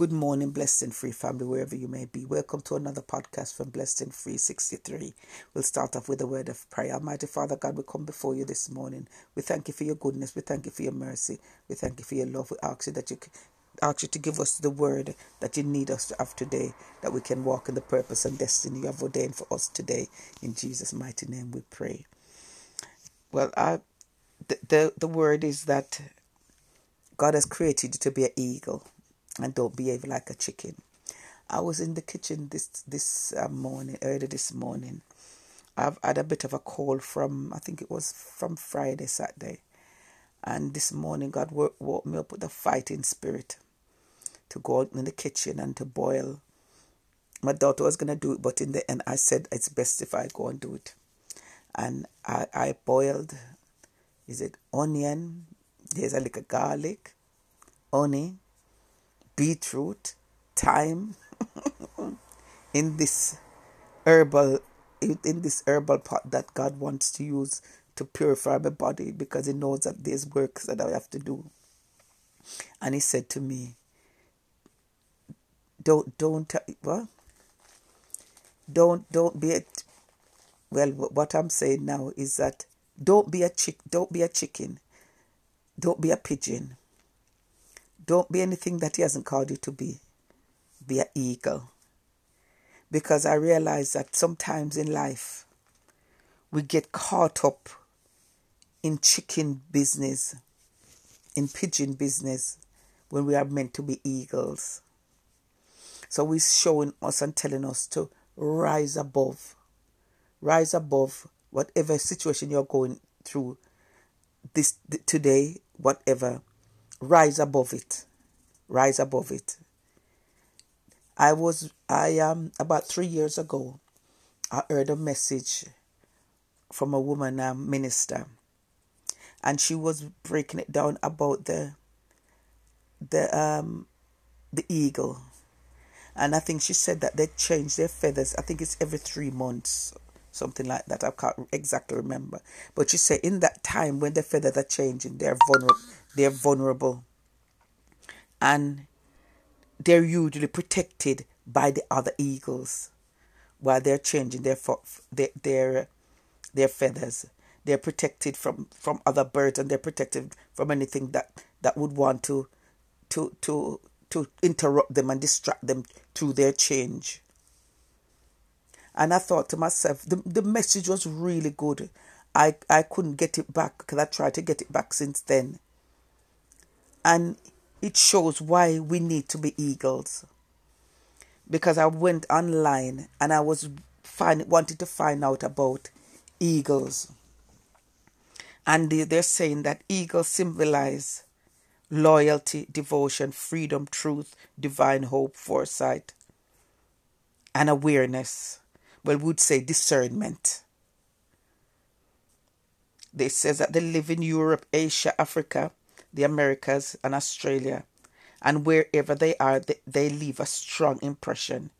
Good morning, blessed and free family, wherever you may be. Welcome to another podcast from Blessed and Free 63. We'll start off with a word of prayer. Almighty Father God, we come before you this morning. We thank you for your goodness. We thank you for your mercy. We thank you for your love. We ask you that you ask you to give us the word that you need us to have today, that we can walk in the purpose and destiny you have ordained for us today. In Jesus' mighty name we pray. Well, I, the, the, the word is that God has created you to be an eagle and don't behave like a chicken. I was in the kitchen this this uh, morning, early this morning. I've had a bit of a call from I think it was from Friday, Saturday, and this morning God woke, me up with a fighting spirit to go out in the kitchen and to boil. My daughter was gonna do it, but in the end, I said it's best if I go and do it, and I I boiled. Is it onion? There's a little garlic, honey, beetroot, thyme in this herbal in this herbal pot that God wants to use to purify my body because he knows that there's works that I have to do. And he said to me, Don't don't what? Don't don't be a well what I'm saying now is that don't be a chick don't be a chicken. Don't be a pigeon. Don't be anything that He hasn't called you to be. Be an eagle. Because I realize that sometimes in life, we get caught up in chicken business, in pigeon business, when we are meant to be eagles. So He's showing us and telling us to rise above. Rise above whatever situation you're going through this today, whatever rise above it. Rise above it. I was I um about three years ago I heard a message from a woman um, minister and she was breaking it down about the the um the eagle and I think she said that they change their feathers I think it's every three months something like that I can't exactly remember. But you say in that time when the feathers are changing they're vulnerable they're vulnerable. And they're usually protected by the other eagles while they're changing their their their, their feathers. They're protected from from other birds and they're protected from anything that that would want to to to to interrupt them and distract them through their change and i thought to myself the, the message was really good i i couldn't get it back because i tried to get it back since then and it shows why we need to be eagles. Because I went online and I was find, wanted to find out about eagles. And they're saying that eagles symbolize loyalty, devotion, freedom, truth, divine hope, foresight, and awareness. Well, we would say discernment. They says that they live in Europe, Asia, Africa, the Americas, and Australia, and wherever they are, they, they leave a strong impression.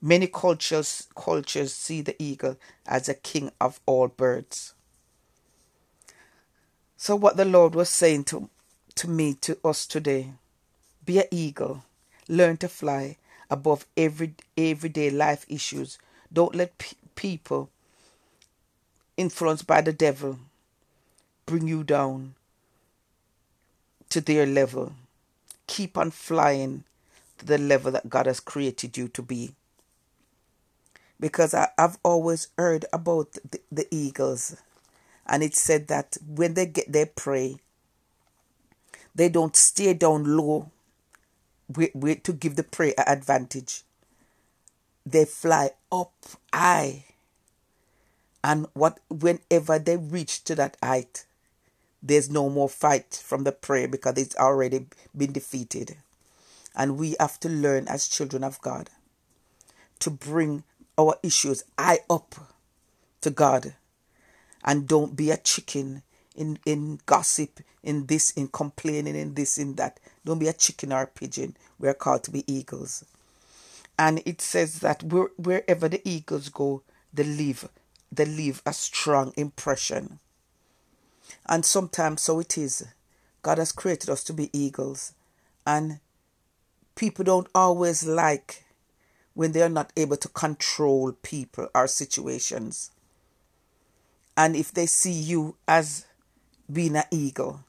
Many cultures cultures see the eagle as a king of all birds. So what the Lord was saying to to me to us today, be an eagle, learn to fly above every everyday life issues. Don't let pe- people influenced by the devil bring you down to their level. Keep on flying to the level that God has created you to be. Because I, have always heard about the, the eagles, and it said that when they get their prey, they don't stay down low wait, wait to give the prey an advantage. They fly up high. And what whenever they reach to that height, there's no more fight from the prey because it's already been defeated. And we have to learn as children of God to bring our issues high up to God and don't be a chicken in, in gossip, in this, in complaining, in this, in that. Don't be a chicken or a pigeon. We're called to be eagles. And it says that where, wherever the eagles go, they leave, they leave a strong impression. And sometimes so it is. God has created us to be eagles. And people don't always like when they're not able to control people or situations. And if they see you as being an eagle,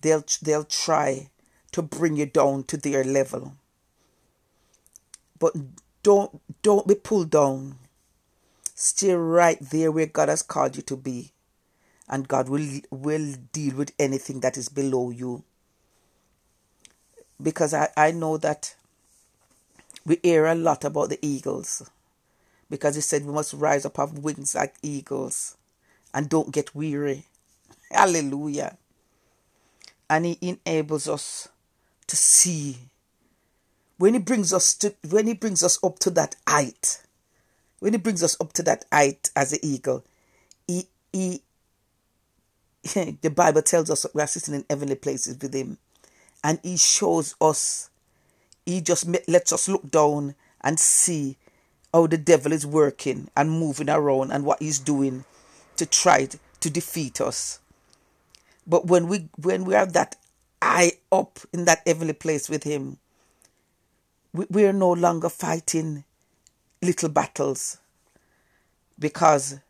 they'll they'll try to bring you down to their level. But don't don't be pulled down. Stay right there where God has called you to be. And God will will deal with anything that is below you. Because I, I know that we hear a lot about the eagles. Because he said we must rise up of wings like eagles and don't get weary. Hallelujah. And he enables us to see when he brings us to when he brings us up to that height when he brings us up to that height as an eagle he he the bible tells us we are sitting in heavenly places with him. And he shows us he just lets us look down and see how the devil is working and moving around and what he's doing to try to defeat us. But when we when we have that eye up in that heavenly place with him we are no longer fighting little battles because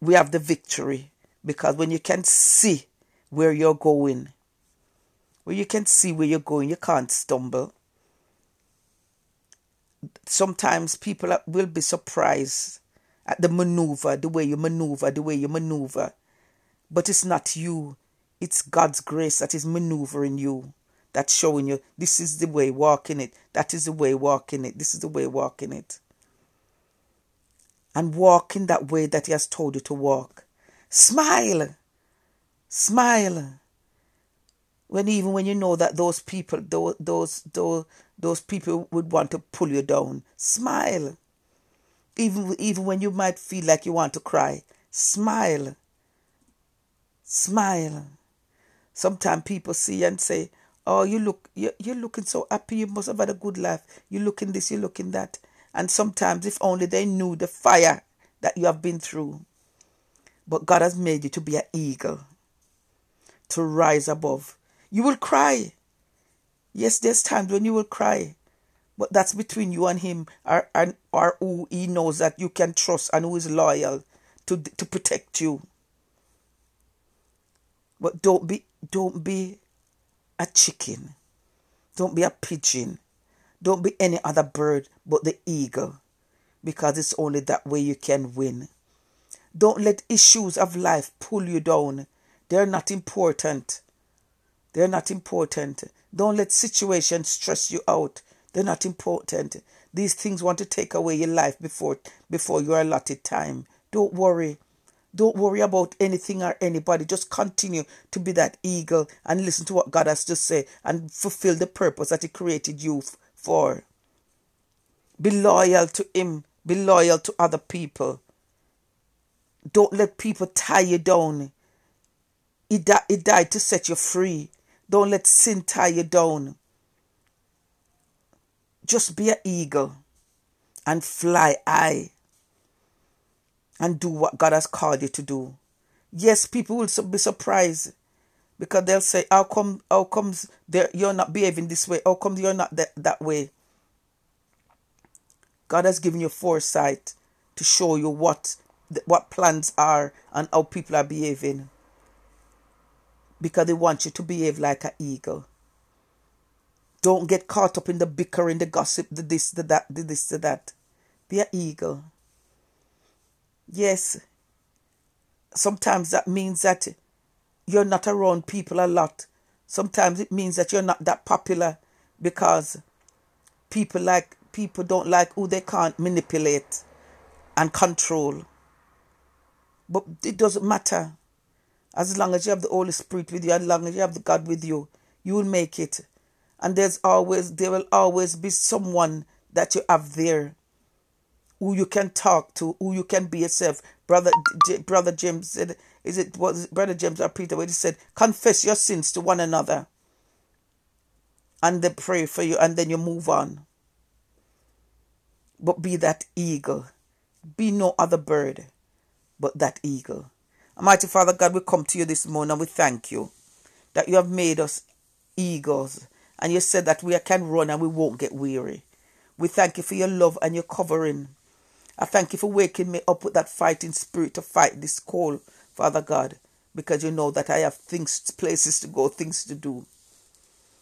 we have the victory. Because when you can see where you're going, when you can see where you're going, you can't stumble. Sometimes people will be surprised at the maneuver, the way you maneuver, the way you maneuver. But it's not you, it's God's grace that is maneuvering you that's showing you this is the way walking it that is the way walking it this is the way walking it. And walk in that way that he has told you to walk. Smile. Smile. When even when you know that those people those those those, those people would want to pull you down smile. Even even when you might feel like you want to cry smile. Smile. Sometimes people see and say Oh, you look, you're, you're looking so happy. You must have had a good life. You're looking this, you're looking that. And sometimes, if only they knew the fire that you have been through. But God has made you to be an eagle, to rise above. You will cry. Yes, there's times when you will cry. But that's between you and him, or, or, or who he knows that you can trust and who is loyal to, to protect you. But don't be don't be a chicken. Don't be a pigeon. Don't be any other bird but the eagle. Because it's only that way you can win. Don't let issues of life pull you down. They're not important. They're not important. Don't let situations stress you out. They're not important. These things want to take away your life before before your allotted time. Don't worry. Don't worry about anything or anybody. Just continue to be that eagle and listen to what God has to say and fulfill the purpose that He created you for. Be loyal to Him, be loyal to other people. Don't let people tie you down. He, di- he died to set you free. Don't let sin tie you down. Just be an eagle and fly high and do what God has called you to do. Yes, people will be surprised because they'll say, "How come? How comes you're not behaving this way? How come you're not that, that way?" God has given you foresight to show you what what plans are and how people are behaving because they want you to behave like an eagle. Don't get caught up in the bickering, the gossip, the this, the that, the this, the that. Be an eagle. Yes, sometimes that means that you're not around people a lot. Sometimes it means that you're not that popular because people like people don't like who they can't manipulate and control. But it doesn't matter. As long as you have the Holy Spirit with you, as long as you have the God with you, you will make it. And there's always there will always be someone that you have there who you can talk to, who you can be yourself. Brother Brother James said, is it was Brother James or Peter where he said, confess your sins to one another. And they pray for you and then you move on. But be that eagle. Be no other bird but that eagle. Almighty Father God, we come to you this morning we thank you that you have made us eagles And you said that we can run and we won't get weary. We thank you for your love and your covering. I thank you for waking me up with that fighting spirit to fight this call, Father God, because you know that I have things, places to go, things to do.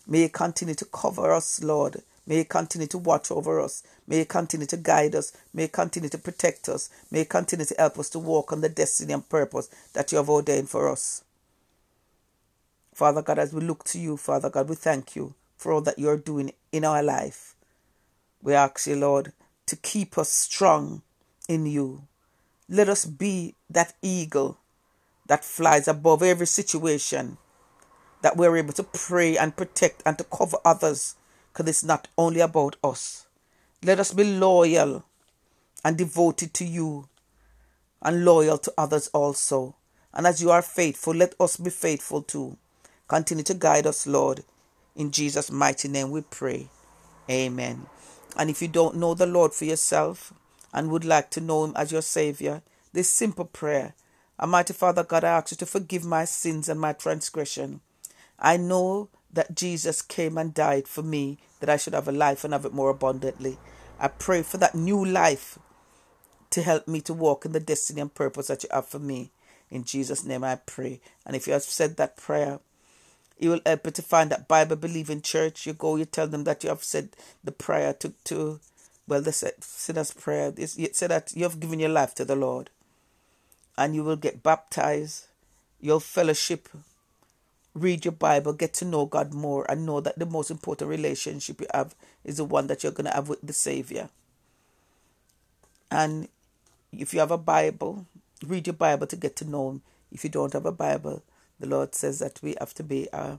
May you continue to cover us, Lord. May you continue to watch over us. May you continue to guide us. May you continue to protect us. May you continue to help us to walk on the destiny and purpose that you have ordained for us. Father God, as we look to you, Father God, we thank you for all that you are doing in our life. We ask you, Lord, to keep us strong in you. Let us be that eagle that flies above every situation, that we're able to pray and protect and to cover others, because it's not only about us. Let us be loyal and devoted to you and loyal to others also. And as you are faithful, let us be faithful too. Continue to guide us, Lord. In Jesus' mighty name we pray. Amen. And if you don't know the Lord for yourself and would like to know Him as your Savior, this simple prayer Almighty Father God, I ask you to forgive my sins and my transgression. I know that Jesus came and died for me that I should have a life and have it more abundantly. I pray for that new life to help me to walk in the destiny and purpose that you have for me. In Jesus' name I pray. And if you have said that prayer, you will help to find that Bible believing church. You go, you tell them that you have said the prayer to, to well, the sinner's prayer. You say that you have given your life to the Lord and you will get baptized, you'll fellowship, read your Bible, get to know God more, and know that the most important relationship you have is the one that you're going to have with the Savior. And if you have a Bible, read your Bible to get to know Him. If you don't have a Bible, the Lord says that we have to be a,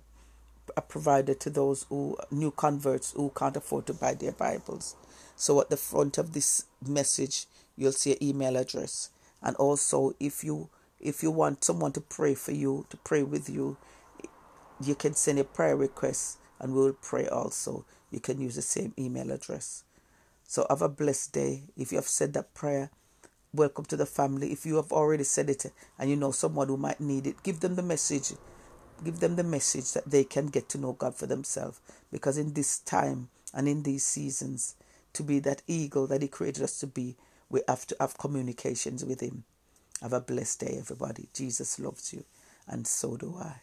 a provider to those who new converts who can't afford to buy their Bibles. So at the front of this message, you'll see an email address. And also if you if you want someone to pray for you to pray with you you can send a prayer request and we will pray also. You can use the same email address. So have a blessed day. If you have said that prayer welcome to the family if you have already said it and you know someone who might need it give them the message give them the message that they can get to know god for themselves because in this time and in these seasons to be that eagle that he created us to be we have to have communications with Him. Have a blessed day, everybody. Jesus loves you, and so do I.